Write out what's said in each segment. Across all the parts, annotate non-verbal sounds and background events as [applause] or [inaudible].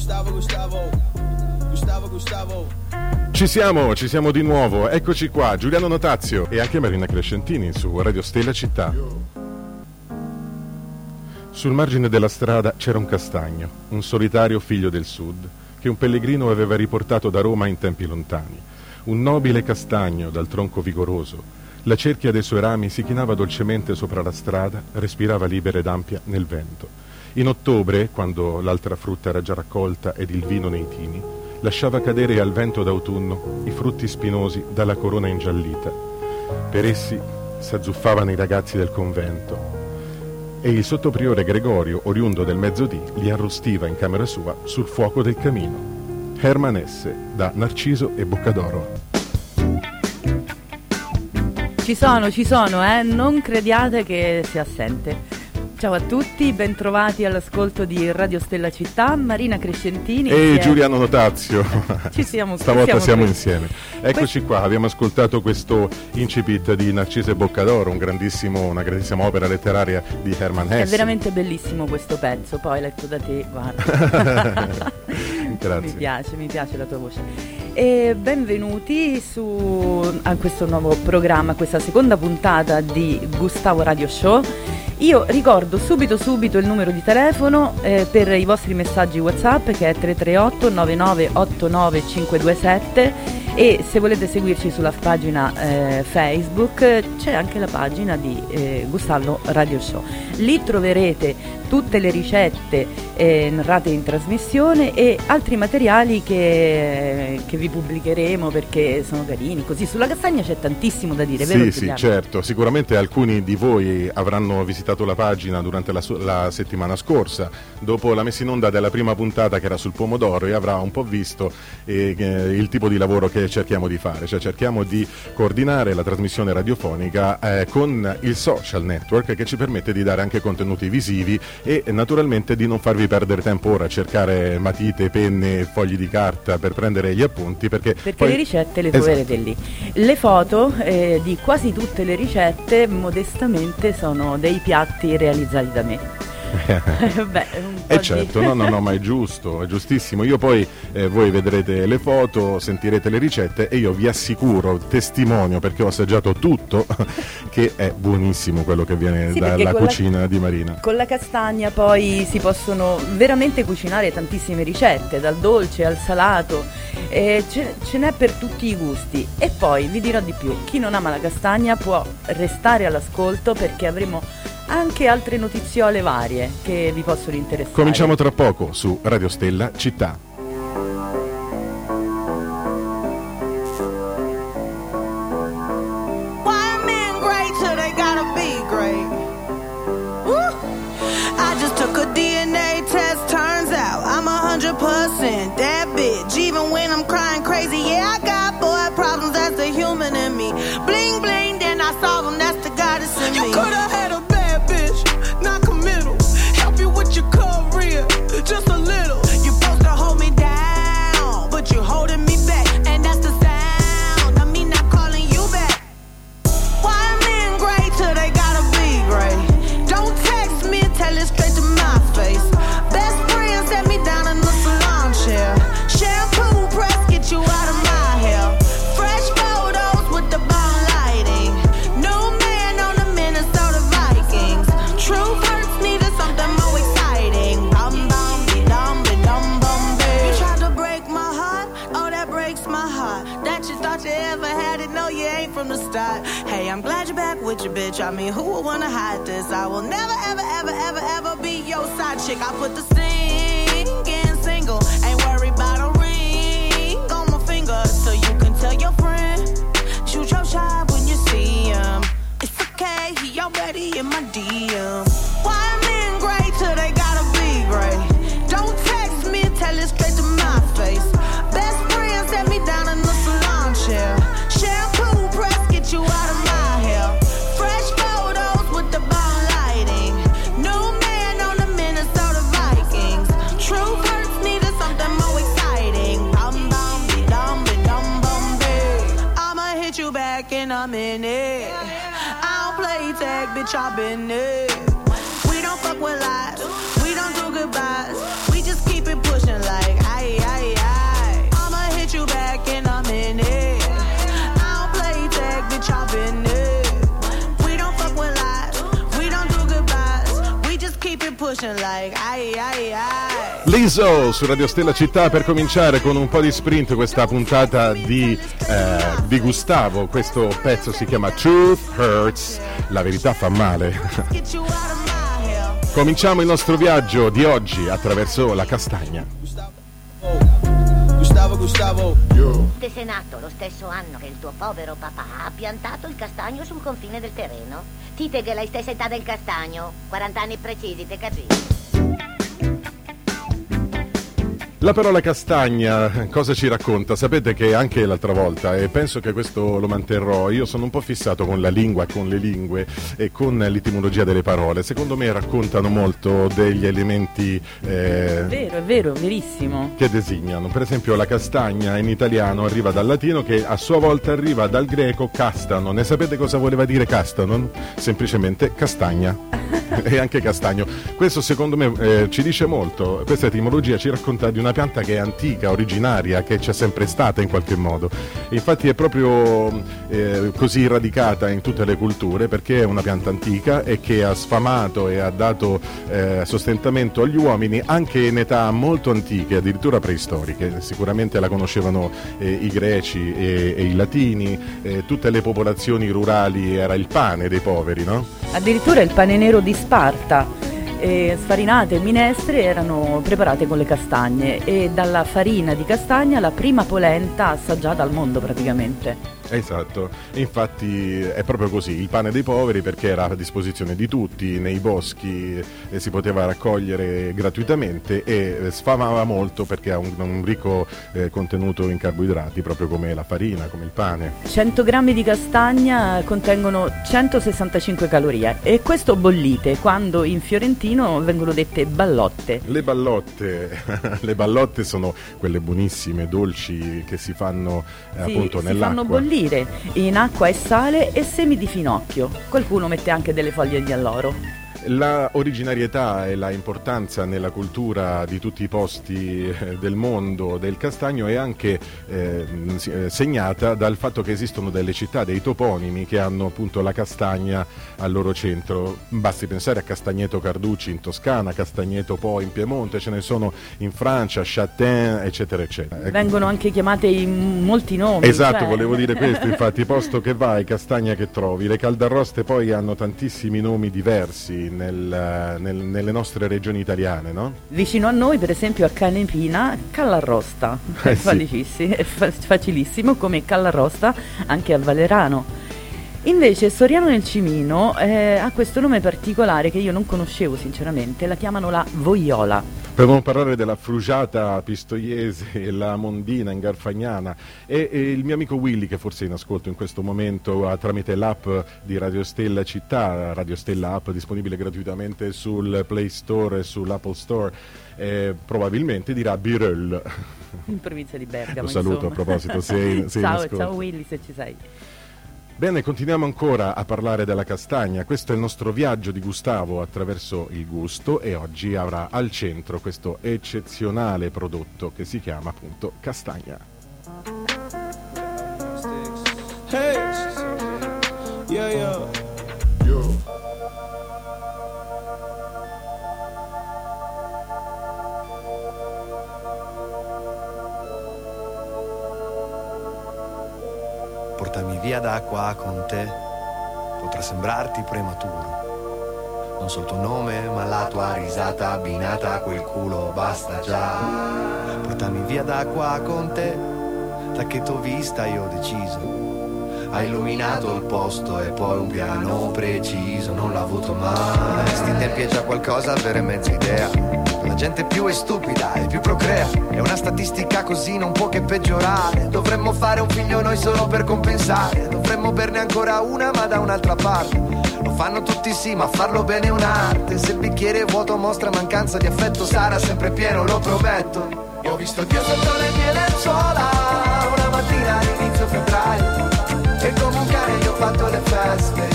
Gustavo, Gustavo, Gustavo, Gustavo. Ci siamo, ci siamo di nuovo, eccoci qua, Giuliano Notazio e anche Marina Crescentini su Radio Stella Città. Sul margine della strada c'era un castagno, un solitario figlio del sud, che un pellegrino aveva riportato da Roma in tempi lontani. Un nobile castagno dal tronco vigoroso. La cerchia dei suoi rami si chinava dolcemente sopra la strada, respirava libera ed ampia nel vento. In ottobre, quando l'altra frutta era già raccolta ed il vino nei tini, lasciava cadere al vento d'autunno i frutti spinosi dalla corona ingiallita. Per essi s'azzuffavano i ragazzi del convento e il sottopriore Gregorio, oriundo del Mezzodì, li arrostiva in camera sua sul fuoco del camino. Herman S. da Narciso e Boccadoro. Ci sono, ci sono, eh? non crediate che sia assente. Ciao a tutti, bentrovati all'ascolto di Radio Stella Città, Marina Crescentini e Giuliano Notazio. [laughs] Ci siamo Stavolta siamo, siamo insieme. Eccoci qua, abbiamo ascoltato questo incipit di Narcise Boccadoro, un una grandissima opera letteraria di Hermann Hesse. È veramente bellissimo questo pezzo, poi letto da te, guarda. [laughs] Grazie. Mi piace, mi piace la tua voce. E benvenuti su, a questo nuovo programma, questa seconda puntata di Gustavo Radio Show. Io ricordo subito subito il numero di telefono eh, per i vostri messaggi WhatsApp che è 338 9989 527 e se volete seguirci sulla pagina eh, Facebook c'è anche la pagina di eh, Gustavo Radio Show. Lì troverete tutte le ricette eh, narrate in trasmissione e altri materiali che, che, vi pubblicheremo perché sono carini. Così sulla castagna c'è tantissimo da dire, sì, vero? Sì, certo. Sicuramente alcuni di voi avranno visitato la pagina durante la, la, settimana scorsa, dopo la messa in onda della prima puntata che era sul pomodoro e avrà un po' visto eh, il tipo di lavoro che cerchiamo di fare, cioè cerchiamo di coordinare la trasmissione radiofonica eh, con il social network che ci permette di dare anche contenuti visivi e naturalmente di non farvi perdere tempo ora a cercare matite, penne, fogli di carta per prendere gli appunti perché, perché poi... le ricette le troverete esatto. lì. Le foto eh, di quasi tutte le ricette modestamente sono dei piatti realizzati da me. [laughs] Beh, eh certo, no, no, no, ma è giusto, è giustissimo. Io poi eh, voi vedrete le foto, sentirete le ricette e io vi assicuro, testimonio perché ho assaggiato tutto, [laughs] che è buonissimo quello che viene sì, dalla cucina la, di Marina. Con la castagna poi si possono veramente cucinare tantissime ricette, dal dolce al salato, eh, ce, ce n'è per tutti i gusti. E poi vi dirò di più, chi non ama la castagna può restare all'ascolto perché avremo anche altre notiziole varie che vi possono interessare. Cominciamo tra poco su Radio Stella Città. DNA test turns out I'm a hundred percent that bitch. Even when I'm crying crazy, yeah, I got I mean, who would wanna hide this? I will never, ever, ever, ever, ever be your side chick. I put the singing I'm in it. Yeah, yeah. I don't play tag, bitch, I've been it. We don't fuck with lies, we don't do goodbyes. We just keep it pushing like, aye, aye, aye. I'ma hit you back and I'm in it. I don't play tag, bitch, I've been it. We don't fuck with lies, we don't do goodbyes. We just keep it pushing like, aye, aye, aye. Liso su Radio Stella Città per cominciare con un po' di sprint questa puntata di, eh, di Gustavo. Questo pezzo si chiama Truth Hurts, la verità fa male. [laughs] Cominciamo il nostro viaggio di oggi attraverso la castagna. Gustavo, Gustavo. Te sei nato lo stesso anno che il tuo povero papà ha piantato il castagno sul confine del terreno. Tite che la stessa età del castagno, 40 anni precisi, te capisci? La parola castagna cosa ci racconta? Sapete che anche l'altra volta, e penso che questo lo manterrò, io sono un po' fissato con la lingua, con le lingue e con l'etimologia delle parole. Secondo me raccontano molto degli elementi eh, Vero, è vero, verissimo. che designano. Per esempio la castagna in italiano arriva dal latino che a sua volta arriva dal greco castano. Ne sapete cosa voleva dire castanon? Semplicemente castagna. [laughs] e anche castagno. Questo secondo me eh, ci dice molto. Questa etimologia ci racconta di una pianta che è antica, originaria, che c'è sempre stata in qualche modo. Infatti è proprio eh, così radicata in tutte le culture perché è una pianta antica e che ha sfamato e ha dato eh, sostentamento agli uomini anche in età molto antiche, addirittura preistoriche. Sicuramente la conoscevano eh, i greci e, e i latini, eh, tutte le popolazioni rurali era il pane dei poveri, no? Addirittura il pane nero di Sparta. Eh, sfarinate e minestre erano preparate con le castagne e dalla farina di castagna la prima polenta assaggiata al mondo praticamente. Esatto, infatti è proprio così, il pane dei poveri perché era a disposizione di tutti, nei boschi eh, si poteva raccogliere gratuitamente e eh, sfamava molto perché ha un, un ricco eh, contenuto in carboidrati, proprio come la farina, come il pane. 100 grammi di castagna contengono 165 calorie e questo bollite quando in fiorentino vengono dette ballotte. Le ballotte, [laughs] le ballotte sono quelle buonissime, dolci che si fanno eh, Sì, appunto si nell'acqua. fanno bollire in acqua e sale e semi di finocchio. Qualcuno mette anche delle foglie di alloro. La originarietà e la importanza nella cultura di tutti i posti eh, del mondo del castagno è anche eh, si- eh, segnata dal fatto che esistono delle città, dei toponimi che hanno appunto la castagna al loro centro. Basti pensare a Castagneto Carducci in Toscana, Castagneto Po in Piemonte, ce ne sono in Francia, Châtain, eccetera, eccetera. Ecco. Vengono anche chiamate in molti nomi. Esatto, cioè- volevo dire questo, infatti, [laughs] posto che vai, castagna che trovi. Le caldarroste poi hanno tantissimi nomi diversi nel- nel- nelle nostre regioni italiane, no? Vicino a noi, per esempio, a Canepina, Callarrosta. [laughs] Eh È sì. è fa- facilissimo come Callarrosta anche a Valerano. Invece Soriano nel Cimino eh, ha questo nome particolare che io non conoscevo sinceramente, la chiamano la Voiola. Potevamo parlare della frugiata pistoiese [laughs] e la mondina in Garfagnana e, e il mio amico Willy che forse è in ascolto in questo momento tramite l'app di Radio Stella Città, Radio Stella app disponibile gratuitamente sul Play Store e sull'Apple Store, eh, probabilmente dirà Birel. in provincia di Bergamo. Lo saluto insomma. a proposito, se è in- se è in ciao, ciao Willy se ci sei. Bene, continuiamo ancora a parlare della castagna. Questo è il nostro viaggio di Gustavo attraverso il gusto e oggi avrà al centro questo eccezionale prodotto che si chiama appunto castagna. Hey. Yeah, yeah. Portami via da qua con te, potrà sembrarti prematuro. Non so il tuo nome, ma la tua risata abbinata a quel culo basta già. Portami via da qua con te, da che t'ho vista io ho deciso. Hai illuminato il posto e poi un piano preciso, non l'ho avuto mai. Questi tempi è già qualcosa avere mezza idea. La gente più è stupida e più procrea. Statistica così non può che peggiorare. Dovremmo fare un figlio noi solo per compensare. Dovremmo berne ancora una ma da un'altra parte. Lo fanno tutti sì, ma farlo bene è un'arte. Se il bicchiere è vuoto mostra mancanza di affetto, sarà sempre pieno, lo prometto. Io ho visto Dio sotto le mie lenzuola una mattina all'inizio febbraio. E come un cane gli ho fatto le feste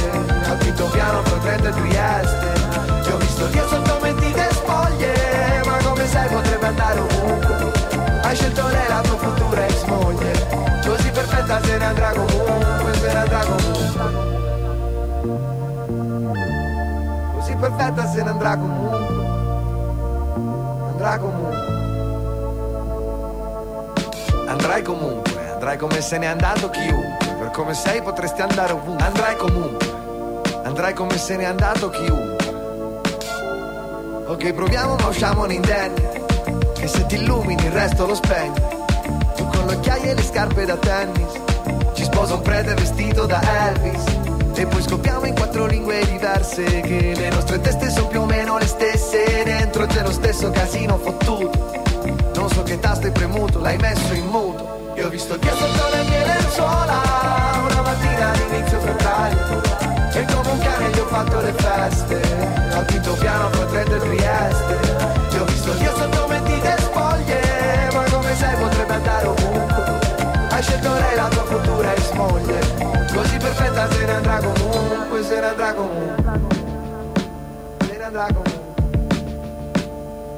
Al quinto piano con 30 Trieste Ti ho visto Dio sotto mentite spoglie Ma come sai potrebbe andare ovunque Hai scelto lei la tua futura ex moglie Così perfetta se ne andrà comunque Se ne andrà comunque Così perfetta se ne andrà comunque andrà comunque. Andrai comunque, andrai come se n'è andato chiunque. Per come sei potresti andare ovunque. Andrai comunque, andrai come se n'è andato chiunque. Ok, proviamo ma usciamo indenni. Che se ti illumini il resto lo spegni. Tu con le occhiaie e le scarpe da tennis. Ci sposa un prete vestito da Elvis. E poi scoppiamo in quattro lingue diverse. Che le nostre teste sono più o meno le stesse. Dentro c'è lo stesso casino fottuto. Non so che tasto hai premuto, l'hai messo in muto. Io ho visto Dio sotto le mie lenzuola. Una mattina all'inizio febbraio. E come un cane gli ho fatto le feste. Al quinto piano potrete Trieste. Io ho visto Dio sotto mentite spoglie. Ma come sai potrebbe andare ovunque. Hai scelto lei la tua futura ex moglie. Così perfetta se ne andrà comunque, se ne andrà comunque. Se ne andrà comunque.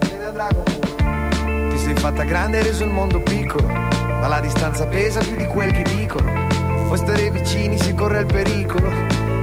Se ne andrà comunque. Ti sei fatta grande e reso il mondo piccolo. Ma la distanza pesa più di quel che dicono. Puoi stare vicini si corre il pericolo.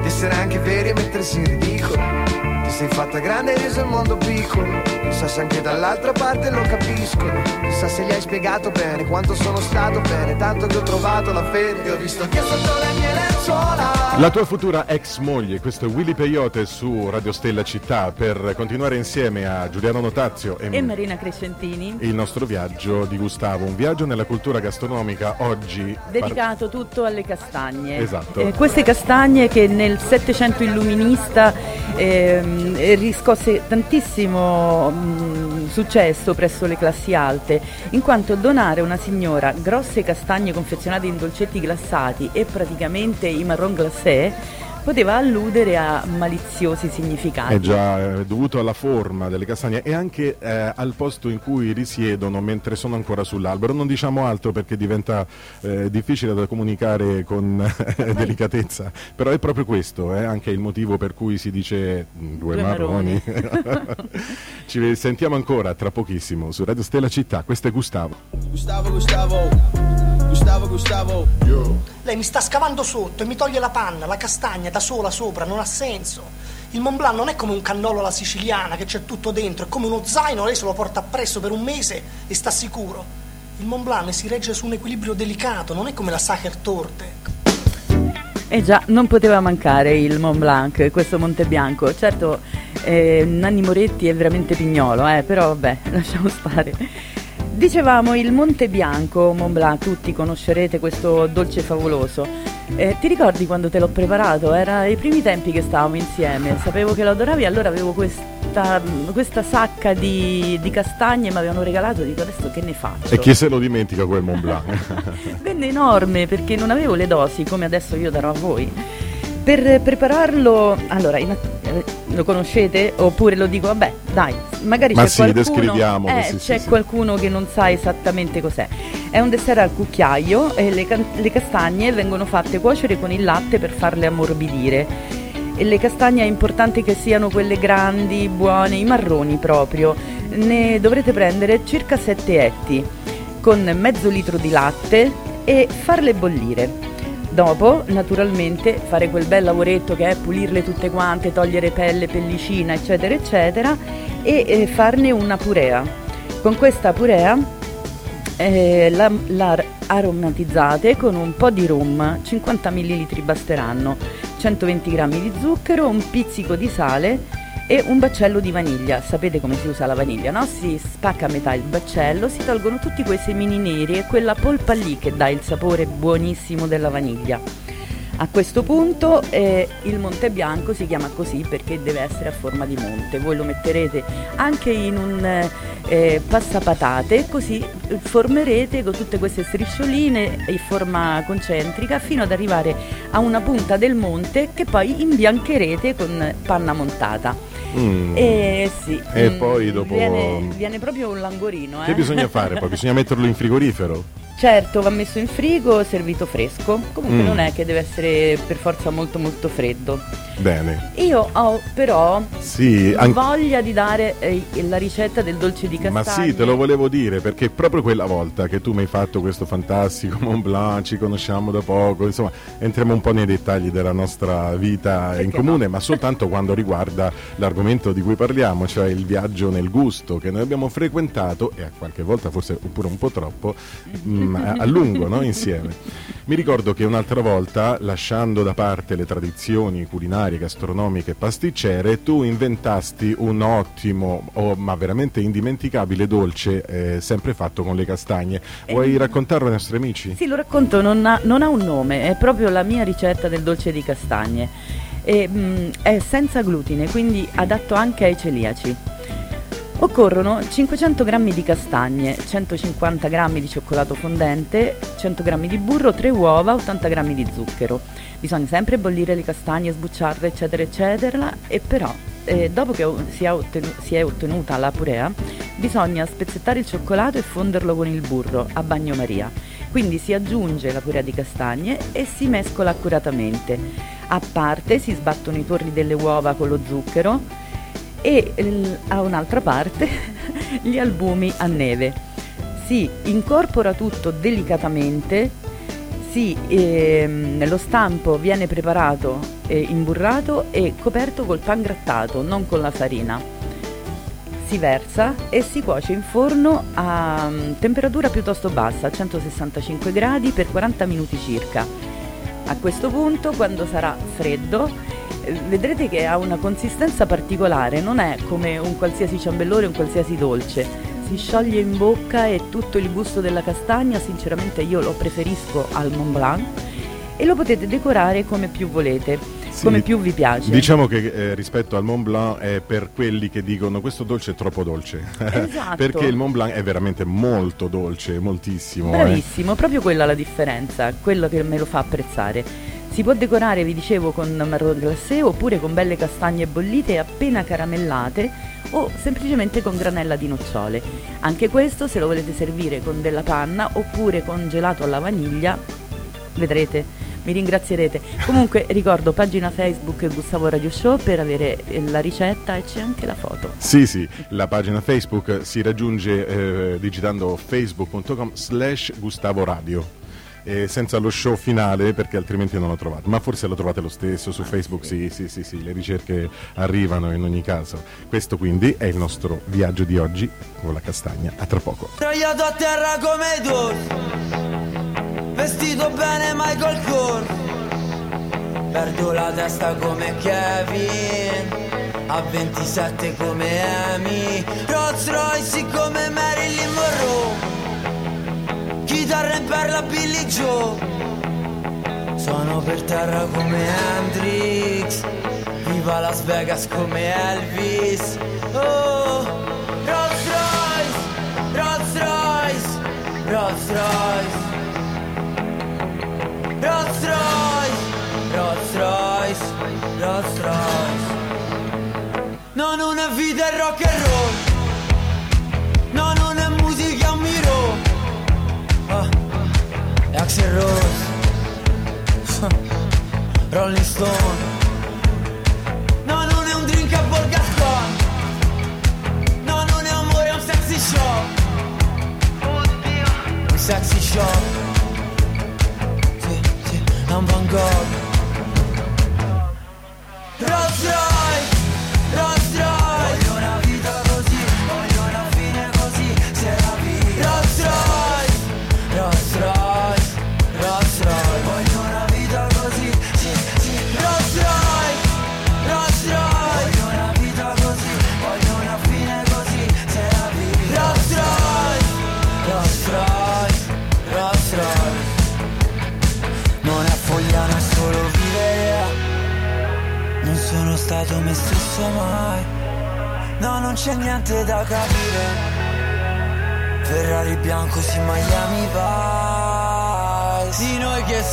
Di essere anche veri e mettersi in ridicolo. Ti sei fatta grande e reso il mondo piccolo. Chissà se anche dall'altra parte lo capiscono. Chissà se gli hai spiegato bene quanto sono stato bene. Tanto che ho trovato la fede. E ho visto che sotto le mie lenzuola. La tua futura ex moglie, questo è Willy Peyote su Radio Stella Città per continuare insieme a Giuliano Notazio e, E Marina Crescentini, il nostro viaggio di Gustavo, un viaggio nella cultura gastronomica oggi par- dedicato tutto alle castagne. Esatto. Eh, queste castagne che nel Settecento illuminista ehm, eh, riscosse tantissimo mm, successo presso le classi alte, in quanto donare a una signora grosse castagne confezionate in dolcetti glassati e praticamente i marron glacé poteva alludere a maliziosi significati. è già eh, dovuto alla forma delle castagne e anche eh, al posto in cui risiedono mentre sono ancora sull'albero. Non diciamo altro perché diventa eh, difficile da comunicare con eh, [laughs] delicatezza, però è proprio questo, eh, anche il motivo per cui si dice mm, due, Due marroni. [laughs] Ci sentiamo ancora tra pochissimo su Radio Stella Città, questo è Gustavo. Gustavo, Gustavo, Gustavo, Gustavo. Lei mi sta scavando sotto e mi toglie la panna, la castagna da sola sopra, non ha senso. Il Mont Blanc non è come un cannolo alla siciliana che c'è tutto dentro, è come uno zaino, lei se lo porta appresso per un mese e sta sicuro. Il Mont Blanc si regge su un equilibrio delicato, non è come la Sacher Torte. Eh già, non poteva mancare il Mont Blanc, questo Monte Bianco. Certo, eh, Nanni Moretti è veramente pignolo, eh, però vabbè, [laughs] lasciamo stare. Dicevamo il Monte Bianco, Mont Blanc, tutti conoscerete questo dolce favoloso. Eh, ti ricordi quando te l'ho preparato? Era ai primi tempi che stavamo insieme, sapevo che lo adoravi, allora avevo questa, questa sacca di, di castagne, mi avevano regalato, dico adesso che ne faccio? E chi se lo dimentica quel Mont Blanc? [laughs] Venne enorme perché non avevo le dosi come adesso io darò a voi. Per prepararlo, allora, eh, lo conoscete? Oppure lo dico, vabbè, dai, magari Ma c'è sì, qualcuno, eh, sì, c'è sì. qualcuno che non sa esattamente cos'è. È un dessert al cucchiaio e le, le castagne vengono fatte cuocere con il latte per farle ammorbidire. E le castagne è importante che siano quelle grandi, buone, i marroni proprio. Ne dovrete prendere circa 7 etti con mezzo litro di latte e farle bollire. Dopo, naturalmente, fare quel bel lavoretto che è pulirle tutte quante, togliere pelle, pellicina, eccetera, eccetera, e eh, farne una purea. Con questa purea eh, la, la aromatizzate con un po' di rum, 50 ml basteranno, 120 g di zucchero, un pizzico di sale e un baccello di vaniglia. Sapete come si usa la vaniglia, no? Si spacca a metà il baccello, si tolgono tutti quei semini neri e quella polpa lì che dà il sapore buonissimo della vaniglia. A questo punto eh, il Monte Bianco si chiama così perché deve essere a forma di monte. Voi lo metterete anche in un eh, eh, passapatate, così formerete con tutte queste striscioline in forma concentrica fino ad arrivare a una punta del monte che poi imbiancherete con panna montata. Mm. E sì, E poi dopo- Viene, viene proprio un langorino. Eh? Che bisogna fare poi? Bisogna metterlo in frigorifero? Certo, va messo in frigo, servito fresco. Comunque Mm. non è che deve essere per forza molto molto freddo. Bene. Io ho però Sì, an- voglia di dare eh, la ricetta del dolce di ma castagne. sì, te lo volevo dire perché proprio quella volta che tu mi hai fatto questo fantastico [laughs] Mont Blanc, ci conosciamo da poco, insomma, entriamo un po' nei dettagli della nostra vita in Perché comune, no? ma soltanto quando riguarda l'argomento di cui parliamo, cioè il viaggio nel gusto che noi abbiamo frequentato e a qualche volta forse pure un po' troppo mm, a a lungo no? insieme. Mi ricordo che un'altra volta, lasciando da parte le tradizioni culinarie, gastronomiche e pasticcere, tu inventasti un ottimo, oh, ma veramente indimenticabile dolce, eh, sempre fatto con le castagne. Vuoi raccontarlo ai nostri amici? Sì, lo racconto, non ha, non ha un nome, è proprio la mia ricetta del dolce di castagne. E, mm, è senza glutine, quindi adatto anche ai celiaci. Occorrono 500 g di castagne, 150 g di cioccolato fondente, 100 g di burro, 3 uova, 80 g di zucchero. Bisogna sempre bollire le castagne, sbucciarle, eccetera, eccetera, e però eh, dopo che si è, ottenu- si è ottenuta la purea, bisogna spezzettare il cioccolato e fonderlo con il burro a bagnomaria. Quindi si aggiunge la purea di castagne e si mescola accuratamente. A parte si sbattono i torri delle uova con lo zucchero e a un'altra parte [laughs] gli albumi a neve. Si incorpora tutto delicatamente, si, ehm, lo stampo viene preparato, eh, imburrato e coperto col pan grattato, non con la farina. Si versa e si cuoce in forno a mm, temperatura piuttosto bassa, 165 gradi per 40 minuti circa. A questo punto, quando sarà freddo, vedrete che ha una consistenza particolare, non è come un qualsiasi ciambellone o un qualsiasi dolce. Si scioglie in bocca e tutto il gusto della castagna, sinceramente io lo preferisco al Mont Blanc e lo potete decorare come più volete, Sì, come più vi piace. Diciamo che eh, rispetto al Mont Blanc è per quelli che dicono questo dolce è troppo dolce. Esatto. [laughs] Perché il Mont Blanc è veramente molto dolce, moltissimo. eh. Bravissimo, proprio quella la differenza, quello che me lo fa apprezzare. Si può decorare, vi dicevo, con marron glacé oppure con belle castagne bollite appena caramellate o semplicemente con granella di nocciole. Anche questo se lo volete servire con della panna oppure con gelato alla vaniglia, vedrete, mi ringrazierete. Comunque ricordo pagina Facebook Gustavo Radio Show per avere eh, la ricetta e c'è anche la foto. Sì, sì, la pagina Facebook si raggiunge eh, digitando facebook.com slash Gustavo Radio. Eh, senza lo show finale perché altrimenti non lo trovate, ma forse lo trovate lo stesso su Facebook, sì, sì, sì, sì, le ricerche arrivano in ogni caso. Questo quindi è il nostro viaggio di oggi con la castagna. A tra poco. Sdraiato a terra come Dor Vestito bene Michael Kors Perdo la testa come Kevin A 27 come Amy Rolls Royce come Marilyn Monroe Chitarra in perla Billy Joe. Sono per terra come Hendrix. Viva Las Vegas come Elvis. Oh Rolls Royce Rolls Royce Rolls Royce. Rolls Royce Rolls Royce Rolls Royce. No, non è vita rock and roll Axel Rose. [laughs] Rolling Stone. No, non è un drink a Borgascon No, non è amore, è un sexy show. Un sexy show. Sì, sì, è un Van Gogh. Rolls Royce,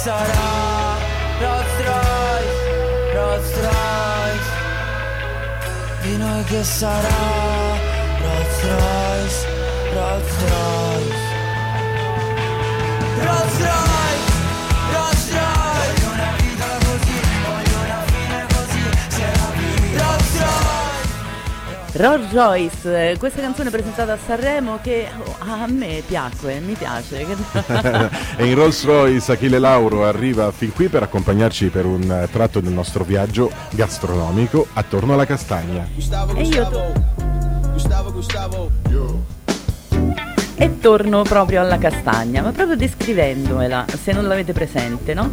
sarà Rolls Royce Rolls Royce. Di noi che sarà Rolls Royce Rolls Royce Rolls Royce, eh, questa canzone presentata a Sanremo che oh, a me piacque, mi piace. [laughs] e in Rolls Royce Achille Lauro arriva fin qui per accompagnarci per un eh, tratto del nostro viaggio gastronomico attorno alla castagna. Gustavo, E io Gustavo. Gustavo, Gustavo. E torno proprio alla castagna, ma proprio descrivendomela, se non l'avete presente, no?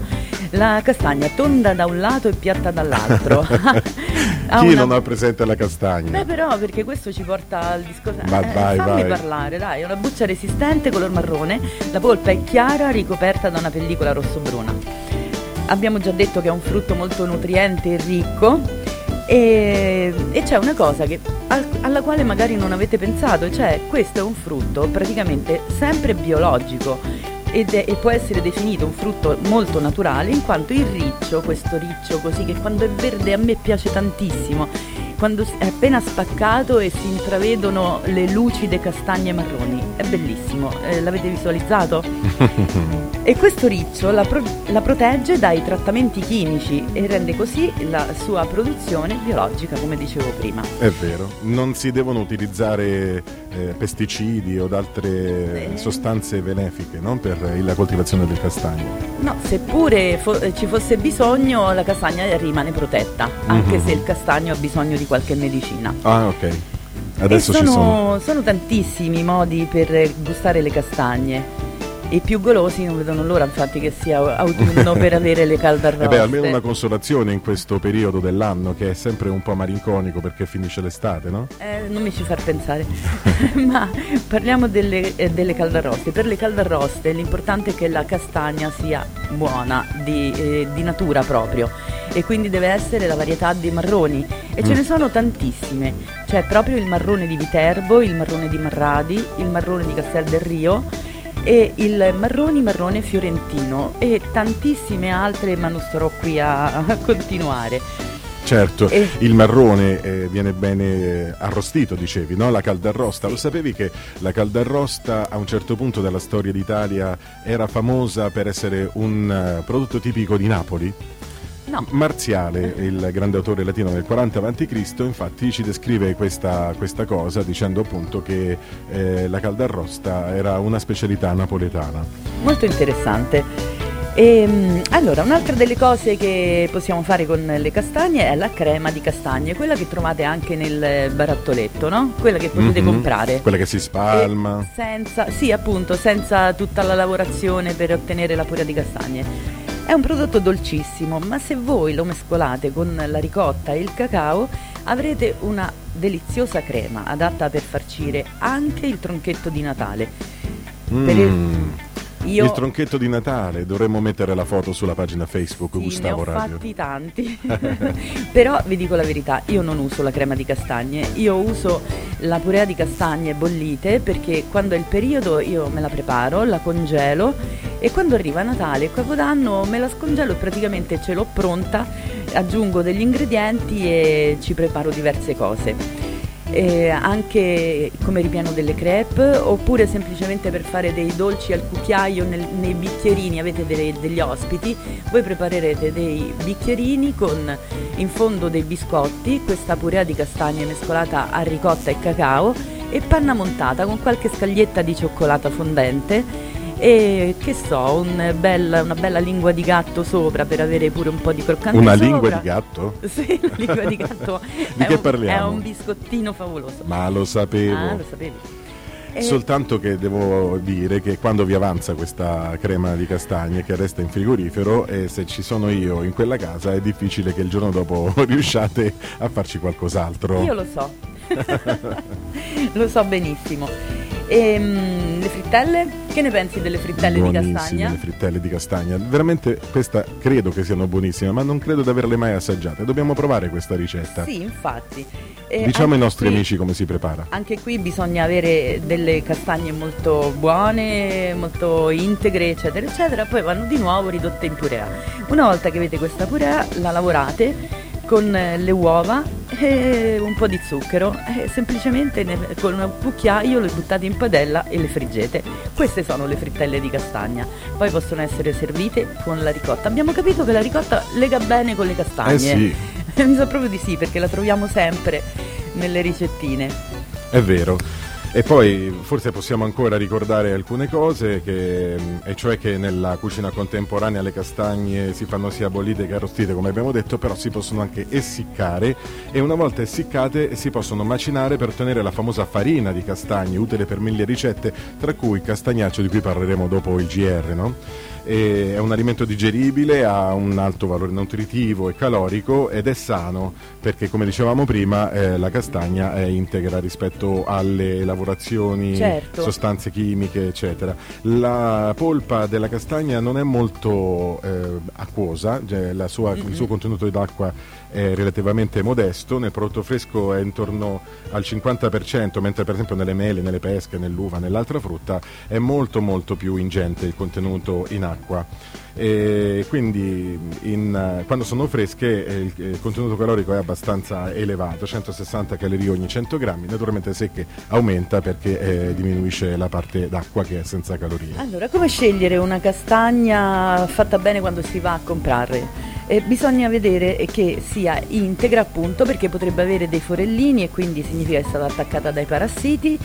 La castagna tonda da un lato e piatta dall'altro. [laughs] [laughs] Ha Chi una- non ha presente la castagna? Beh però perché questo ci porta al discorso. Ma vai, fammi vai. parlare dai è una buccia resistente color marrone. La polpa è chiara ricoperta da una pellicola rosso-bruna. Abbiamo già detto che è un frutto molto nutriente e ricco. E, e c'è una cosa che- al- alla quale magari non avete pensato cioè questo è un frutto praticamente sempre biologico ed è- e può essere definito un frutto molto naturale in quanto il riccio, questo riccio così che quando è verde a me piace tantissimo, quando è appena spaccato e si intravedono le lucide castagne marroni, è bellissimo, Eh, l'avete visualizzato? [laughs] E questo riccio la, pro- la protegge dai trattamenti chimici e rende così la sua produzione biologica, come dicevo prima. È vero, non si devono utilizzare eh, pesticidi o altre Eh. sostanze benefiche no? per la coltivazione del castagno. No, seppure fo- ci fosse bisogno, la castagna rimane protetta, anche Mhm. se il castagno ha bisogno di qualche medicina. Ah, ok. Adesso e ci sono, sono. sono tantissimi modi per gustare le castagne. I più golosi non vedono l'ora, infatti, che sia autunno per [laughs] avere le caldarroste. Eh beh, almeno una consolazione in questo periodo dell'anno che è sempre un po' malinconico perché finisce l'estate, no? Eh, non mi ci far pensare, [laughs] ma parliamo delle, eh, delle caldarroste. Per le caldarroste l'importante è che la castagna sia buona, di, eh, di natura proprio, e quindi deve essere la varietà dei marroni. E ce Mm. ne sono tantissime, c'è proprio il marrone di Viterbo, il marrone di Marradi, il marrone di Castel del Rio e il marroni marrone fiorentino e tantissime altre, ma non starò qui a, a continuare. Certo, E- il marrone eh, viene bene eh, arrostito, dicevi, no? La caldarrosta. Lo sapevi che la caldarrosta a un certo punto della storia d'Italia era famosa per essere un eh, prodotto tipico di Napoli? No. Marziale, il grande autore latino del 40 a.C., infatti ci descrive questa, questa cosa dicendo appunto che eh, la caldarrosta era una specialità napoletana. Molto interessante. Ehm, allora, un'altra delle cose che possiamo fare con le castagne è la crema di castagne, quella che trovate anche nel barattoletto, no? Quella che potete Mhm. comprare. Quella che si spalma. E senza, sì, appunto, senza tutta la lavorazione per ottenere la pura di castagne. È un prodotto dolcissimo, ma se voi lo mescolate con la ricotta e il cacao avrete una deliziosa crema adatta per farcire anche il tronchetto di Natale. Per il- Mm. Io Il tronchetto di Natale, dovremmo mettere la foto sulla pagina Facebook Sì, Gustavo ne ho Radio. fatti tanti. [laughs] Però vi dico la verità, io non uso la crema di castagne, io uso la purea di castagne bollite perché quando è il periodo io me la preparo, la congelo e quando arriva Natale e Capodanno me la scongelo e praticamente ce l'ho pronta, aggiungo degli ingredienti e ci preparo diverse cose. Eh, anche come ripieno delle crepe oppure semplicemente per fare dei dolci al cucchiaio nel- nei bicchierini avete delle- degli ospiti voi preparerete dei bicchierini con in fondo dei biscotti questa purea di castagne mescolata a ricotta e cacao e panna montata con qualche scaglietta di cioccolata fondente e che so un bel- una bella lingua di gatto sopra per avere pure un po' di croccante Una sopra. lingua di gatto? [laughs] sì, la lingua di gatto [laughs] Di è che un- parliamo? è un biscottino favoloso Ma lo sapevo. ah lo sapevi Eh, Soltanto che devo dire che quando vi avanza questa crema di castagne che resta in frigorifero e se ci sono io in quella casa è difficile che il giorno dopo [laughs] riusciate a farci qualcos'altro. Io lo so, lo so benissimo. Ehm, le frittelle? Che ne pensi delle frittelle di Buonissime castagna? le frittelle di castagna. Veramente questa credo che siano buonissime, ma non credo di averle mai assaggiate. Dobbiamo provare questa ricetta. Sì, infatti. Eh, Diciamo ai nostri qui- amici come si prepara. Anche qui bisogna avere delle castagne molto buone, molto integre, eccetera, eccetera, poi vanno di nuovo ridotte in purea. Una volta che avete questa purea, la lavorate con eh, le uova e un po' di zucchero e semplicemente con un cucchiaio le buttate in padella e le friggete. Queste sono le frittelle di castagna. Poi possono essere servite con la ricotta. Abbiamo capito che la ricotta lega bene con le castagne. Eh sì. [laughs] Mi sa proprio di sì, perché la troviamo sempre nelle ricettine. È vero. E poi forse possiamo ancora ricordare alcune cose, che, e cioè che nella cucina contemporanea le castagne si fanno sia bollite che arrostite, come abbiamo detto, però si possono anche essiccare e una volta essiccate si possono macinare per ottenere la famosa farina di castagne, utile per mille ricette, tra cui castagnaccio di cui parleremo dopo il GR. No? È un alimento digeribile, ha un alto valore nutritivo e calorico ed è sano perché come dicevamo prima eh, la castagna è integra rispetto alle lavorazioni, Certo. sostanze chimiche eccetera. La polpa della castagna non è molto eh, acquosa, cioè la sua- il suo contenuto d'acqua è relativamente modesto, nel prodotto fresco è intorno al 50%, mentre per esempio nelle mele, nelle pesche, nell'uva, nell'altra frutta è molto molto più ingente il contenuto in acqua. E quindi in, eh, quando sono fresche eh, il, il contenuto calorico è abbastanza elevato, 160 calorie ogni 100 grammi, naturalmente secche aumenta perché eh, diminuisce la parte d'acqua che è senza calorie. Allora, come scegliere una castagna fatta bene quando si va a comprare? Eh, bisogna vedere che sia integra appunto perché potrebbe avere dei forellini e quindi significa che è stata attaccata dai parassiti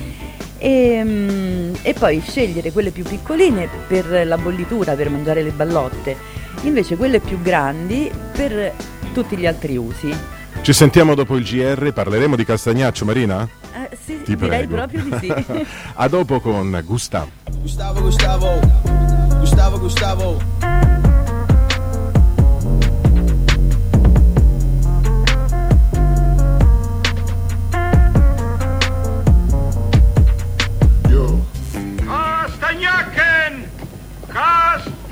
e, mm, e poi scegliere quelle più piccoline per la bollitura, per mangiare le ballotte, invece quelle più grandi per tutti gli altri usi. Ci sentiamo dopo il GR, parleremo di castagnaccio Marina? Eh, sì, Ti direi prego. proprio di sì. [laughs] A dopo con Gustavo. Gustavo, Gustavo, Gustavo, Gustavo.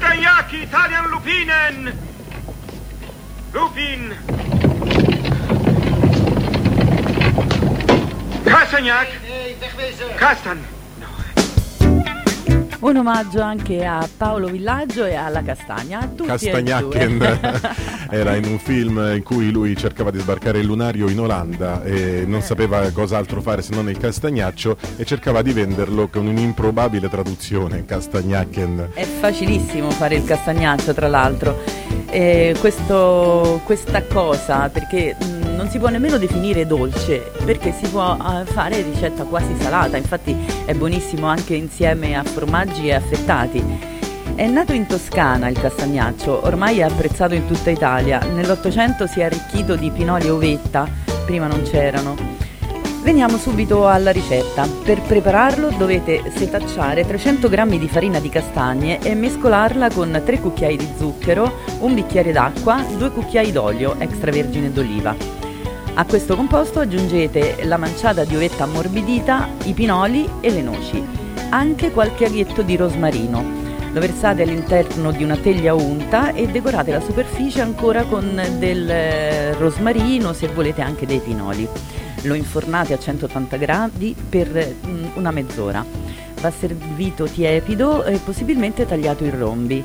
Kastagnaki Italian Lupinen! Lupin! Kastagnac! Kastan! Un omaggio anche a Paolo Villaggio e alla Castagna. a tutti e Castagnacken due. [laughs] era in un film in cui lui cercava di sbarcare il lunario in Olanda e non sapeva cos'altro fare se non il castagnaccio e cercava di venderlo con un'improbabile traduzione, Castagnacken. È facilissimo fare il castagnaccio, tra l'altro. Eh, questo- questa cosa, perché mh, non si può nemmeno definire dolce, perché si può eh, fare ricetta quasi salata, infatti è buonissimo anche insieme a formaggi e affettati. È nato in Toscana il castagnaccio, ormai è apprezzato in tutta Italia. Nell'Ottocento si è arricchito di pinoli e ovetta, prima non c'erano. Veniamo subito alla ricetta. Per prepararlo dovete setacciare 300 g di farina di castagne e mescolarla con 3 cucchiai di zucchero, un bicchiere d'acqua, 2 cucchiai d'olio extravergine d'oliva. A questo composto aggiungete la manciata di ovetta ammorbidita, i pinoli e le noci, anche qualche aghietto di rosmarino. Lo versate all'interno di una teglia unta e decorate la superficie ancora con del eh, rosmarino, se volete anche dei pinoli. Lo infornate a 180 gradi per mm, una mezz'ora. Va servito tiepido e possibilmente tagliato in rombi.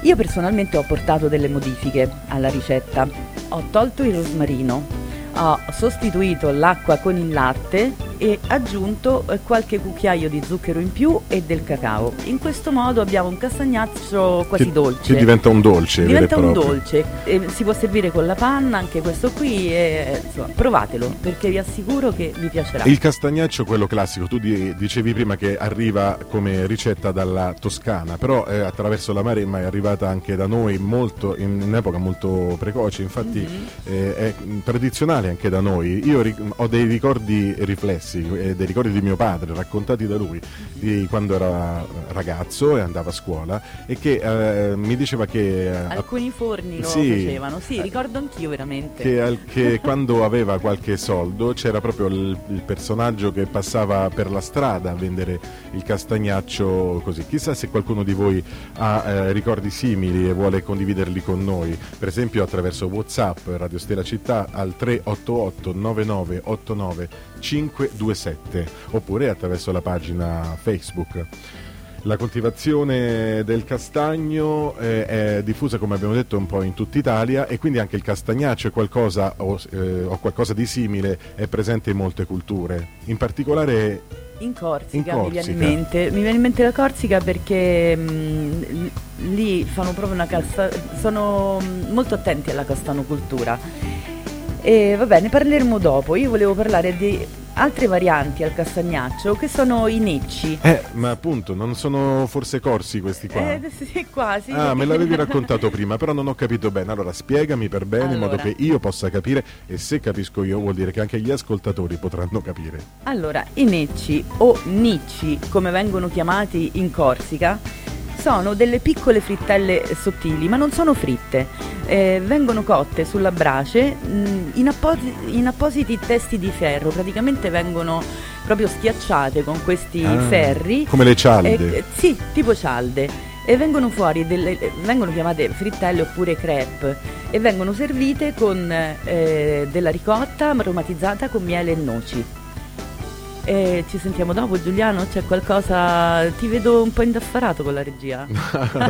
Io personalmente ho portato delle modifiche alla ricetta. Ho tolto il rosmarino, ho sostituito l'acqua con il latte e aggiunto eh, qualche cucchiaio di zucchero in più e del cacao. In questo modo abbiamo un castagnaccio quasi che, dolce. che diventa un dolce. Diventa un dolce, e si può servire con la panna, anche questo qui, e, insomma, provatelo perché vi assicuro che vi piacerà. Il castagnaccio, quello classico, tu di- dicevi prima che arriva come ricetta dalla Toscana, però eh, attraverso la Maremma è arrivata anche da noi molto, in un'epoca molto precoce, infatti Mhm. eh, è tradizionale anche da noi. Io ri- ho dei ricordi riflessi, eh, dei ricordi di mio padre raccontati da lui di quando era ragazzo e andava a scuola e che eh, mi diceva che... eh, Alcuni forni lo Sì. facevano, sì, ricordo anch'io veramente. che, al- che [laughs] quando aveva qualche soldo c'era proprio il, il personaggio che passava per la strada a vendere il castagnaccio così. Chissà se qualcuno di voi ha eh, ricordi simili e vuole condividerli con noi, per esempio attraverso Whatsapp Radio Stella Città al 388 9989 527 oppure attraverso la pagina Facebook. La coltivazione del castagno eh, è diffusa, come abbiamo detto, un po' in tutta Italia e quindi anche il castagnaccio è qualcosa, o, eh, o qualcosa di simile è presente in molte culture. In particolare In Corsica, In mi viene in Corsica. mente, mi viene in mente la Corsica perché mh, l- lì fanno proprio una casta- sono mh, molto attenti alla castanocultura. E vabbè, ne parleremo dopo. Io volevo parlare di altre varianti al castagnaccio che sono i necci. Eh, ma appunto, non sono forse corsi questi qua? Eh, sì, quasi. Ah, me l'avevi raccontato prima, però non ho capito bene. Allora, spiegami per bene in modo Allora. che io possa capire e se capisco io vuol dire che anche gli ascoltatori potranno capire. Allora, i necci o nicci, come vengono chiamati in Corsica, sono delle piccole frittelle sottili, ma non sono fritte. Eh, vengono cotte sulla brace mh, in, apposi- in appositi testi di ferro, praticamente vengono proprio schiacciate con questi Ah, ferri. come le cialde. Eh, eh, sì, tipo cialde. E vengono fuori delle, eh, vengono chiamate frittelle oppure crepe e vengono servite con eh, della ricotta aromatizzata con miele e noci. E ci sentiamo dopo Giuliano? C'è qualcosa... Ti vedo un po' indaffarato con la regia. [laughs]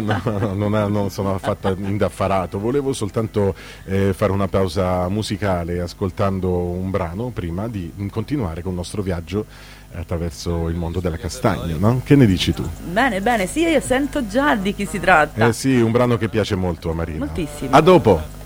no, no, non, non sono affatto indaffarato, volevo soltanto eh, fare una pausa musicale ascoltando un brano prima di continuare con il nostro viaggio attraverso il mondo della castagna, no? Che ne dici tu? Bene, bene, sì, io sento già di chi si tratta. Eh sì, un brano che piace molto a Marina. Moltissimo. A dopo!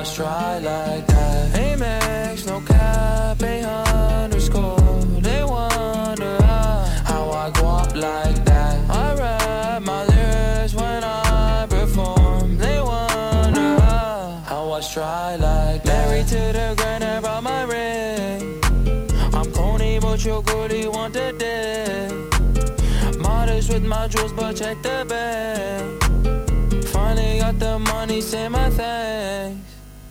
I try like that. Amex, no cap, a underscore. They wonder how, I go up like that. I rap my lyrics when I perform. They wonder how, I try like that. Married to the grind, I brought my ring. I'm corny, but your goodie want the dick. Modest with my jewels, but check the bag. Finally got the money, say my thanks.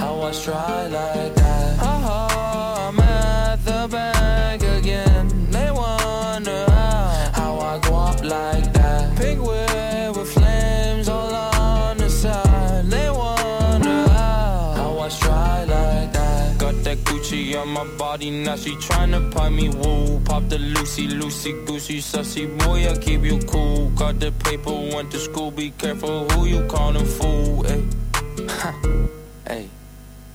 How I try like that. Oh, I'm at the bank again. They wonder how, how I go up like that. Pink whip with flames all on the side. They wonder how, how I try like that. Got that Gucci on my body, now she tryna pipe me woo. Pop the Lucy, Lucy, Goosey, sussy boy, I keep you cool. Got the paper, went to school, be careful who you callin' fool. Eh? Ay. [laughs] Hey.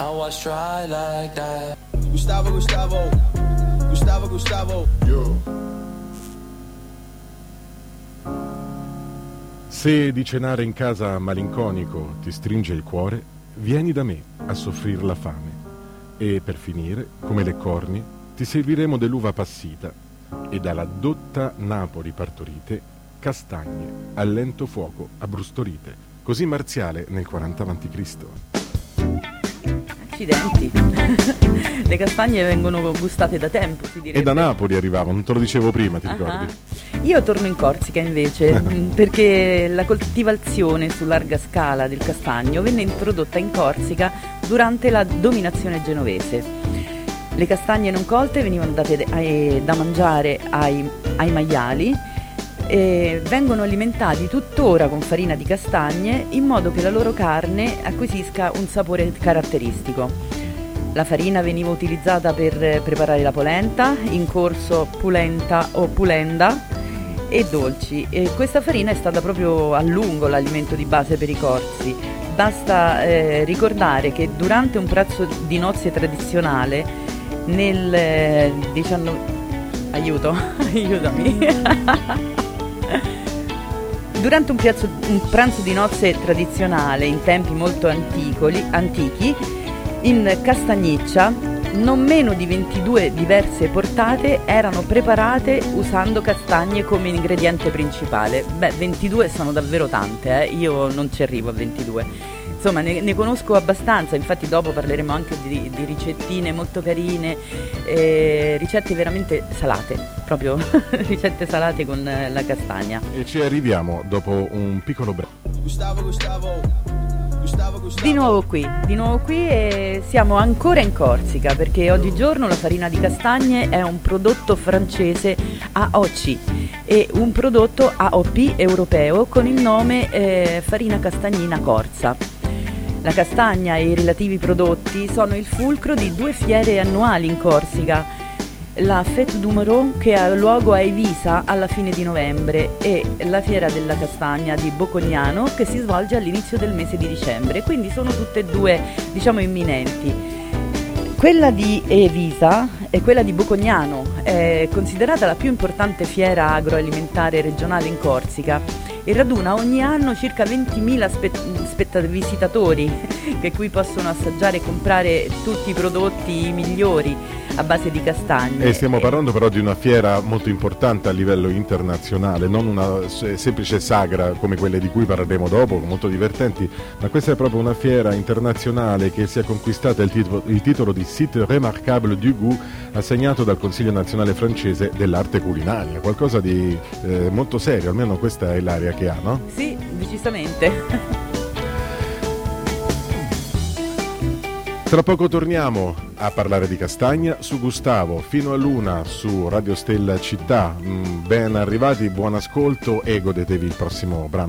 How I try like that. Gustavo, Gustavo, Gustavo, Gustavo. Se di cenare in casa malinconico ti stringe il cuore, vieni da me a soffrir la fame. E per finire, come le corni, ti serviremo dell'uva passita e dalla dotta Napoli partorite castagne al lento fuoco abbrustorite. Così marziale nel 40 a.C. Accidenti. [laughs] Le castagne vengono gustate da tempo, si direbbe. E da Napoli arrivavano, non te lo dicevo prima, ti Ah, ricordi? Io torno in Corsica invece [laughs] mh, perché la coltivazione su larga scala del castagno venne introdotta in Corsica durante la dominazione genovese. Le castagne non colte venivano date da mangiare ai, ai maiali e vengono alimentati tuttora con farina di castagne in modo che la loro carne acquisisca un sapore caratteristico. La farina veniva utilizzata per eh, preparare la polenta, in corso pulenta o pulenda e dolci. E questa farina è stata proprio a lungo l'alimento di base per i corsi. Basta eh, ricordare che durante un pranzo di nozze tradizionale nel eh, 19 Aiuto, [laughs] aiutami. Durante un, piazzo- un pranzo di nozze tradizionale in tempi molto anticoli- antichi, in Castagniccia non meno di 22 diverse portate erano preparate usando castagne come ingrediente principale. Beh, 22 sono davvero tante, eh? io non ci arrivo a 22. Insomma, ne, ne conosco abbastanza, infatti dopo parleremo anche di, di ricettine molto carine, eh, ricette veramente salate, proprio [laughs] ricette salate con eh, la castagna. E ci arriviamo dopo un piccolo Gustavo, Gustavo, Gustavo. Di nuovo qui, di nuovo qui e siamo ancora in Corsica perché oggigiorno la farina di castagne è un prodotto francese AOC e un prodotto AOP europeo con il nome eh, farina castagnina Corsa. La castagna e i relativi prodotti sono il fulcro di due fiere annuali in Corsica, la Fête du Moron che ha luogo a Evisa alla fine di novembre e la Fiera della Castagna di Bocognano che si svolge all'inizio del mese di dicembre, quindi sono tutte e due diciamo imminenti. Quella di Evisa e quella di Bocognano è considerata la più importante fiera agroalimentare regionale in Corsica e raduna ogni anno circa 20.000 spe- spetta- visitatori [laughs] che qui possono assaggiare e comprare tutti i prodotti migliori a base di castagne. E stiamo parlando però di una fiera molto importante a livello internazionale, non una se- semplice sagra come quelle di cui parleremo dopo, molto divertenti, ma questa è proprio una fiera internazionale che si è conquistata il, titolo- il titolo di Site Remarquable du Goût assegnato dal Consiglio nazionale francese dell'arte culinaria, qualcosa di eh, molto serio, almeno questa è l'area che ha, no? Sì, decisamente. [laughs] Tra poco torniamo a parlare di castagna su Gustavo, fino a luna su Radio Stella Città. Mm, ben arrivati, buon ascolto e godetevi il prossimo brano.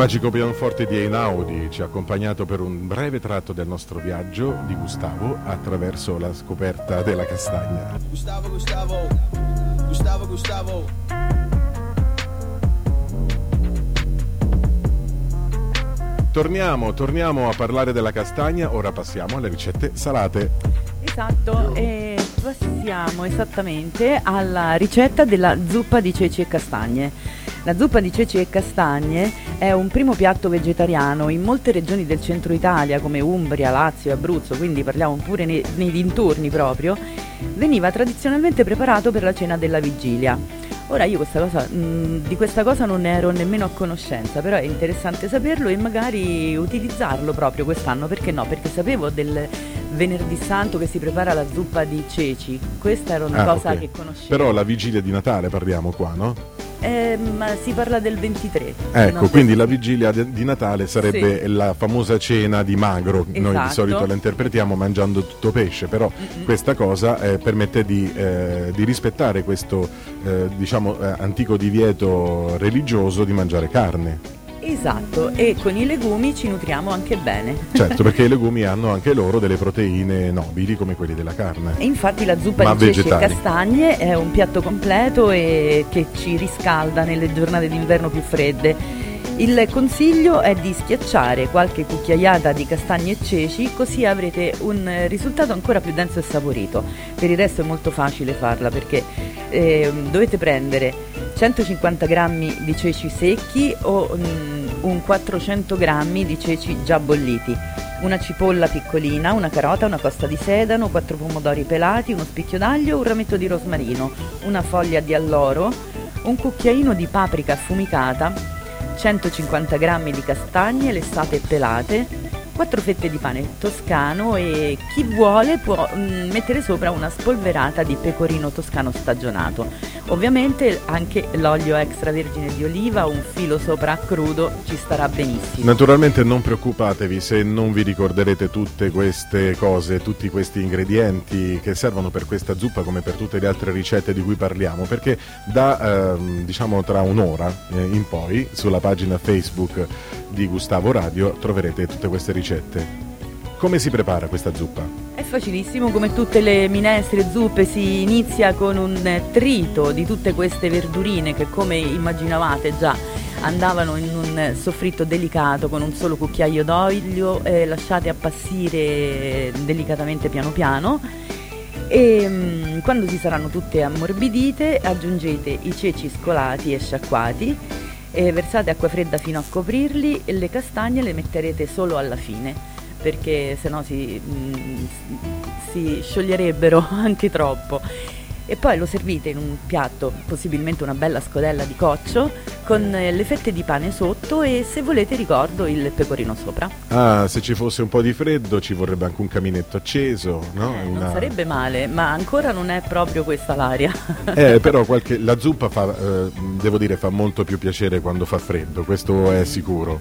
Magico pianoforte di Einaudi ci ha accompagnato per un breve tratto del nostro viaggio di Gustavo attraverso la scoperta della castagna. Gustavo, Gustavo, Gustavo, Gustavo. Torniamo, torniamo a parlare della castagna, ora passiamo alle ricette salate. Esatto, e passiamo esattamente alla ricetta della zuppa di ceci e castagne. La zuppa di ceci e castagne è un primo piatto vegetariano in molte regioni del centro Italia come Umbria, Lazio e Abruzzo, quindi parliamo pure nei, nei dintorni proprio, veniva tradizionalmente preparato per la cena della vigilia. Ora io questa cosa, mh, di questa cosa non ne ero nemmeno a conoscenza, però è interessante saperlo e magari utilizzarlo proprio quest'anno, perché no? Perché sapevo del venerdì santo che si prepara la zuppa di ceci, questa era una Ah, cosa ok. che conoscevo. Però la vigilia di Natale parliamo qua, no? Eh, ma si parla del 23. Ecco, quindi la vigilia di Natale sarebbe la famosa cena di magro, noi di Esatto. solito la interpretiamo mangiando tutto pesce, però questa cosa eh, permette di, eh, di rispettare questo eh, diciamo, eh, antico divieto religioso di mangiare carne. Esatto, e con i legumi ci nutriamo anche bene. Certo, perché i legumi hanno anche loro delle proteine nobili come quelli della carne. E infatti la zuppa Ma di ceci e vegetali. castagne è un piatto completo e che ci riscalda nelle giornate d'inverno più fredde. Il consiglio è di schiacciare qualche cucchiaiata di castagne e ceci così avrete un eh, risultato ancora più denso e saporito. Per il resto è molto facile farla perché ehm, dovete prendere 150 g di ceci secchi o mm, un 400 g di ceci già bolliti, una cipolla piccolina, una carota, una costa di sedano, quattro pomodori pelati, uno spicchio d'aglio, un rametto di rosmarino, una foglia di alloro, un cucchiaino di paprika affumicata, 150 g di castagne lessate e pelate, 4 fette di pane toscano e chi vuole può mm, mettere sopra una spolverata di pecorino toscano stagionato. Ovviamente anche l'olio extravergine di oliva, un filo sopra crudo ci starà benissimo. Naturalmente non preoccupatevi se non vi ricorderete tutte queste cose, tutti questi ingredienti che servono per questa zuppa come per tutte le altre ricette di cui parliamo, perché da ehm, diciamo tra un'ora eh, in poi sulla pagina Facebook di Gustavo Radio troverete tutte queste ricette. Come si prepara questa zuppa? È facilissimo, come tutte le minestre, zuppe, si inizia con un eh, trito di tutte queste verdurine che come immaginavate già andavano in un eh, soffritto delicato con un solo cucchiaio d'olio, eh, lasciate appassire delicatamente piano piano e mm, quando si saranno tutte ammorbidite aggiungete i ceci scolati e sciacquati e versate acqua fredda fino a coprirli e le castagne le metterete solo alla fine perché sennò si, mm, si scioglierebbero [laughs] anche troppo e poi lo servite in un piatto, possibilmente una bella scodella di coccio, con eh, le fette di pane sotto e se volete ricordo il pecorino sopra. Ah, se ci fosse un po' di freddo ci vorrebbe anche un caminetto acceso, no? Eh, non Una- sarebbe male, ma ancora non è proprio questa l'aria. Eh, però qualche- la zuppa fa, eh, devo dire, fa molto più piacere quando fa freddo, questo è sicuro.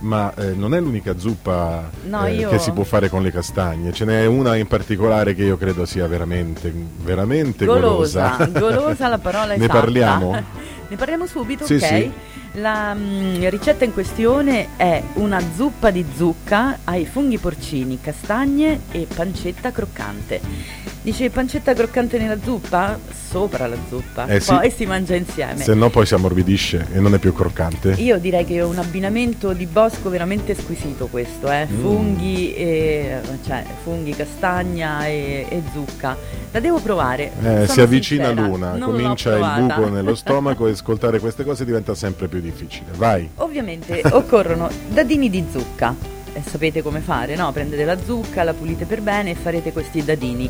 Ma eh, non è l'unica zuppa No, eh, io- che si può fare con le castagne, ce n'è una in particolare che io credo sia veramente, veramente golosa. Golosa, [laughs] golosa la parola [laughs] Ne esatta. parliamo? [laughs] ne parliamo subito, Sì, ok? sì. La mm, ricetta in questione è una zuppa di zucca ai funghi porcini, castagne e pancetta croccante. Dice pancetta croccante nella zuppa? Sopra la zuppa, Eh sì. poi si mangia insieme. Se no poi si ammorbidisce e non è più croccante. Io direi che è un abbinamento di bosco veramente squisito questo, eh? Mm. funghi, e, cioè, funghi, castagna e, e zucca. La devo provare. Eh, si avvicina l'una, comincia il buco nello [laughs] stomaco e ascoltare queste cose diventa sempre più difficile. Vai. Ovviamente occorrono dadini di zucca. E sapete come fare, no? Prendete la zucca, la pulite per bene e farete questi dadini.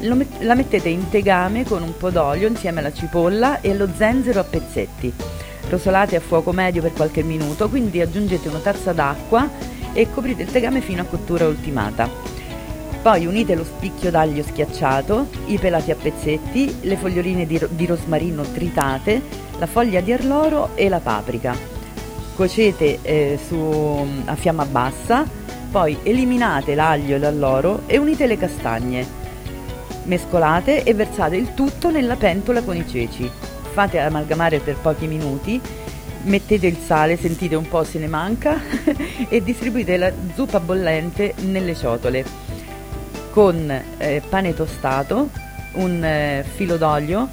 Met- la mettete in tegame con un po' d'olio insieme alla cipolla e allo zenzero a pezzetti. Rosolate a fuoco medio per qualche minuto, quindi aggiungete una tazza d'acqua e coprite il tegame fino a cottura ultimata. Poi unite lo spicchio d'aglio schiacciato, i pelati a pezzetti, le foglioline di, ro- di rosmarino tritate, la foglia di arloro e la paprika. Cuocete eh, su- a fiamma bassa, poi eliminate l'aglio e l'alloro e unite le castagne. Mescolate e versate il tutto nella pentola con i ceci. Fate amalgamare per pochi minuti, mettete il sale, sentite un po' se ne manca [laughs] e distribuite la zuppa bollente nelle ciotole con eh, pane tostato, un eh, filo d'olio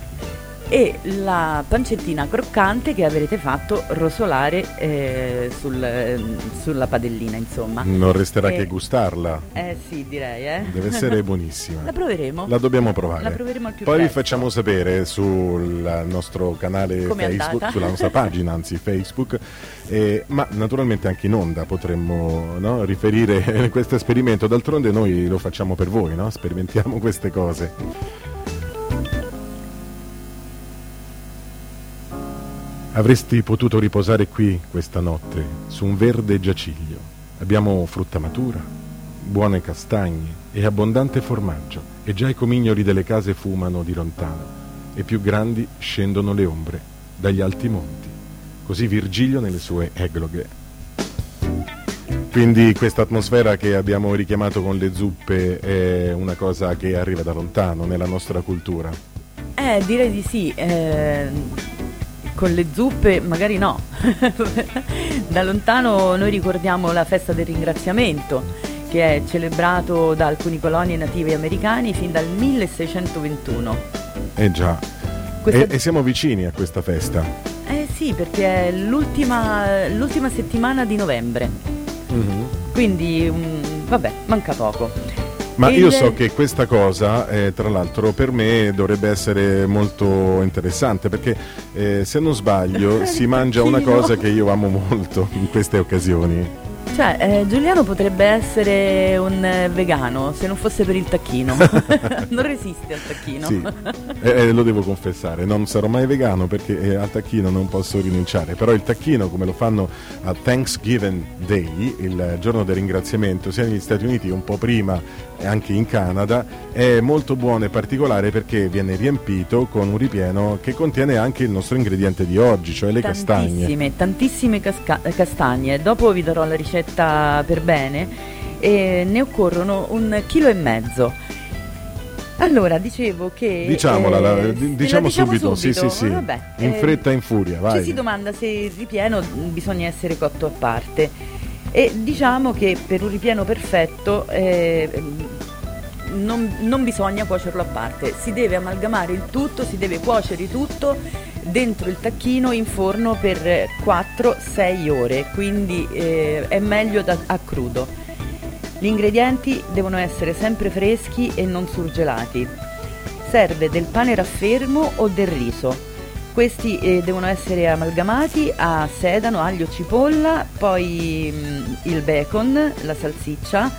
e la pancettina croccante che avrete fatto rosolare eh, sul, eh, sulla padellina, insomma. Non resterà Eh, che gustarla. Eh sì, direi, eh. Deve [laughs] essere buonissima. La proveremo. La dobbiamo provare. La proveremo al più Poi vi facciamo sapere sul nostro canale Com'è Facebook, sulla nostra pagina, anzi Facebook, eh, ma naturalmente anche in onda potremmo no, riferire [laughs] questo esperimento. D'altronde noi lo facciamo per voi, no? sperimentiamo queste cose. Avresti potuto riposare qui questa notte, su un verde giaciglio. Abbiamo frutta matura, buone castagne e abbondante formaggio, e già i comignoli delle case fumano di lontano, e più grandi scendono le ombre dagli alti monti. Così Virgilio nelle sue egloghe. Quindi questa atmosfera che abbiamo richiamato con le zuppe è una cosa che arriva da lontano nella nostra cultura. Eh, direi di sì. eh, con le zuppe magari no. [laughs] da lontano noi ricordiamo la festa del ringraziamento che è celebrato da alcuni colonie nativi americani fin dal 1621. Eh già. Questa- E, e siamo vicini a questa festa. Eh sì, perché è l'ultima, l'ultima settimana di novembre, Mhm. quindi mm, vabbè, manca poco. Ma io so che questa cosa, eh, tra l'altro, per me dovrebbe essere molto interessante perché eh, se non sbaglio [laughs] si mangia una cosa che io amo molto in queste occasioni. Cioè, eh, Giuliano potrebbe essere un eh, vegano se non fosse per il tacchino. [laughs] non resiste al tacchino. Sì, eh, eh, lo devo confessare, non sarò mai vegano perché al tacchino non posso rinunciare, però il tacchino come lo fanno a Thanksgiving Day, il giorno del ringraziamento, sia negli Stati Uniti un po' prima anche in Canada, è molto buono e particolare perché viene riempito con un ripieno che contiene anche il nostro ingrediente di oggi, cioè le castagne. Tantissime, tantissime casca- castagne. Dopo vi darò la ricetta per bene. E ne occorrono un chilo e mezzo. Allora, dicevo che... Diciamola, la- eh, la diciamo subito, sì sì sì, Vabbè, in eh, fretta e in furia, vai. Ci si domanda se il ripieno mh, bisogna essere cotto a parte. E diciamo che per un ripieno perfetto eh, non, non bisogna cuocerlo a parte, si deve amalgamare il tutto, si deve cuocere tutto dentro il tacchino in forno per 4-6 ore, quindi eh, è meglio da- a crudo. Gli ingredienti devono essere sempre freschi e non surgelati. Serve del pane raffermo o del riso. Questi eh, devono essere amalgamati a sedano, aglio, cipolla, poi mm, il bacon, la salsiccia,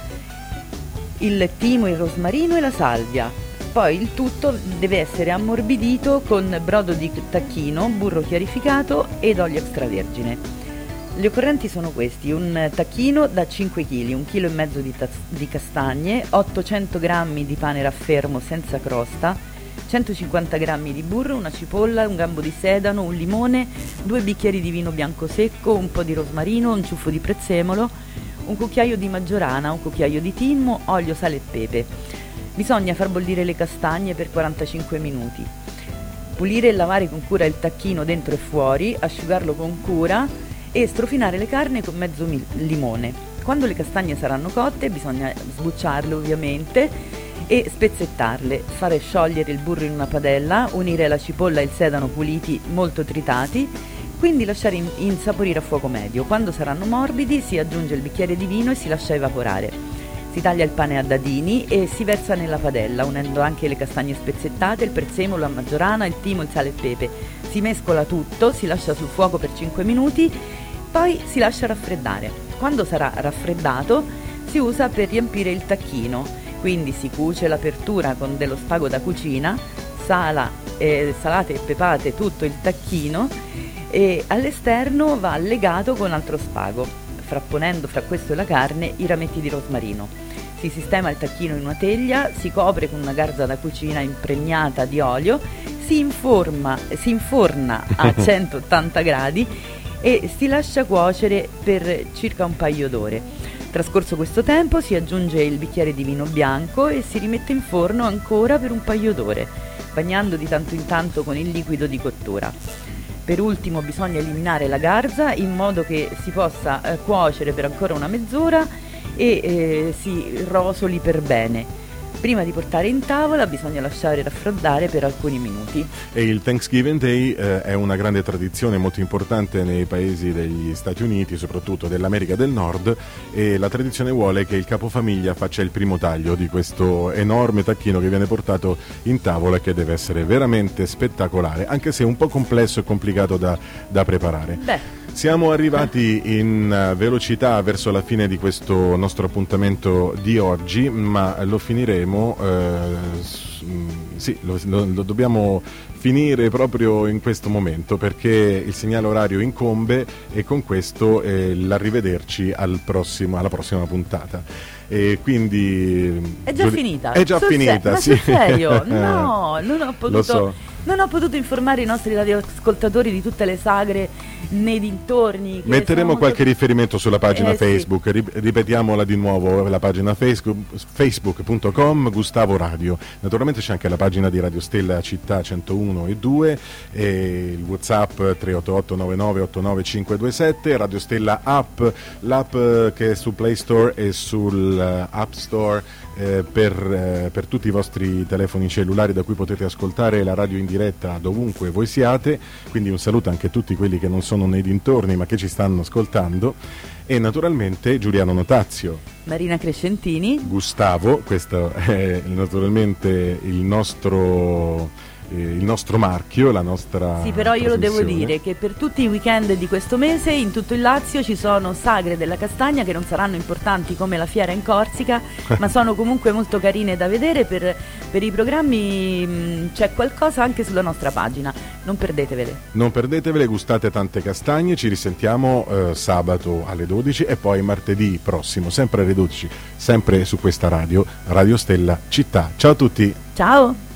il timo, il rosmarino e la salvia. Poi il tutto deve essere ammorbidito con brodo di tacchino, burro chiarificato ed olio extravergine. Gli occorrenti sono questi, un tacchino da 5 kg, un chilo e mezzo di, tas- di castagne, 800 g di pane raffermo senza crosta, 150 g di burro, una cipolla, un gambo di sedano, un limone, due bicchieri di vino bianco secco, un po' di rosmarino, un ciuffo di prezzemolo, un cucchiaio di maggiorana, un cucchiaio di timo, olio, sale e pepe. Bisogna far bollire le castagne per 45 minuti. Pulire e lavare con cura il tacchino dentro e fuori, asciugarlo con cura e strofinare le carni con mezzo mil- limone. Quando le castagne saranno cotte bisogna sbucciarle ovviamente e spezzettarle, fare sciogliere il burro in una padella, unire la cipolla e il sedano puliti molto tritati, quindi lasciare in- insaporire a fuoco medio. Quando saranno morbidi si aggiunge il bicchiere di vino e si lascia evaporare. Si taglia il pane a dadini e si versa nella padella, unendo anche le castagne spezzettate, il prezzemolo, la maggiorana, il timo, il sale e il pepe. Si mescola tutto, si lascia sul fuoco per 5 minuti, poi si lascia raffreddare. Quando sarà raffreddato si usa per riempire il tacchino, quindi si cuce l'apertura con dello spago da cucina, sala, eh, salate e pepate tutto il tacchino e all'esterno va legato con altro spago, frapponendo fra questo e la carne i rametti di rosmarino. Si sistema il tacchino in una teglia, si copre con una garza da cucina impregnata di olio, si, informa, si inforna a [laughs] 180 gradi e si lascia cuocere per circa un paio d'ore. Trascorso questo tempo si aggiunge il bicchiere di vino bianco e si rimette in forno ancora per un paio d'ore, bagnando di tanto in tanto con il liquido di cottura. Per ultimo bisogna eliminare la garza in modo che si possa eh, cuocere per ancora una mezz'ora e eh, si rosoli per bene. Prima di portare in tavola bisogna lasciare raffreddare per alcuni minuti. E il Thanksgiving Day eh, è una grande tradizione molto importante nei paesi degli Stati Uniti, soprattutto dell'America del Nord, e la tradizione vuole che il capofamiglia faccia il primo taglio di questo enorme tacchino che viene portato in tavola e che deve essere veramente spettacolare, anche se un po' complesso e complicato da, da preparare. Beh, Siamo arrivati in eh, velocità verso la fine di questo nostro appuntamento di oggi, ma lo finiremo, eh, mm, sì, lo, lo- lo dobbiamo finire proprio in questo momento perché il segnale orario incombe e con questo eh, l'arrivederci al prossimo- alla prossima puntata. E quindi è già Giuli- finita. È già Sul se- finita, ma sì. serio? [laughs] No, non ho Lo potuto so. Non ho potuto informare i nostri radioascoltatori di tutte le sagre nei dintorni. Metteremo qualche molto- riferimento sulla pagina Eh, sì. Facebook, Ri- ripetiamola di nuovo, la pagina Facebook, facebook.com Gustavo Radio. Naturalmente c'è anche la pagina di Radio Stella Città 101 e 2, e il Whatsapp 388 99 89 527, Radio Stella App, l'app eh, che è su Play Store e sul eh, App Store eh, per, eh, per tutti i vostri telefoni cellulari da cui potete ascoltare la radio in diretta dovunque voi siate, quindi un saluto anche a tutti quelli che non sono nei dintorni ma che ci stanno ascoltando. E naturalmente Giuliano Notazio, Marina Crescentini. Gustavo, questo è naturalmente il nostro, il nostro marchio, la nostra... Sì, però io lo devo dire che per tutti i weekend di questo mese in tutto il Lazio ci sono sagre della castagna che non saranno importanti come la fiera in Corsica, [laughs] ma sono comunque molto carine da vedere. Per, per i programmi mh, c'è qualcosa anche sulla nostra pagina, non perdetevele. Non perdetevele, gustate tante castagne, ci risentiamo eh, sabato alle 12 e poi martedì prossimo, sempre alle 12, sempre su questa radio, Radio Stella Città. Ciao a tutti! Ciao!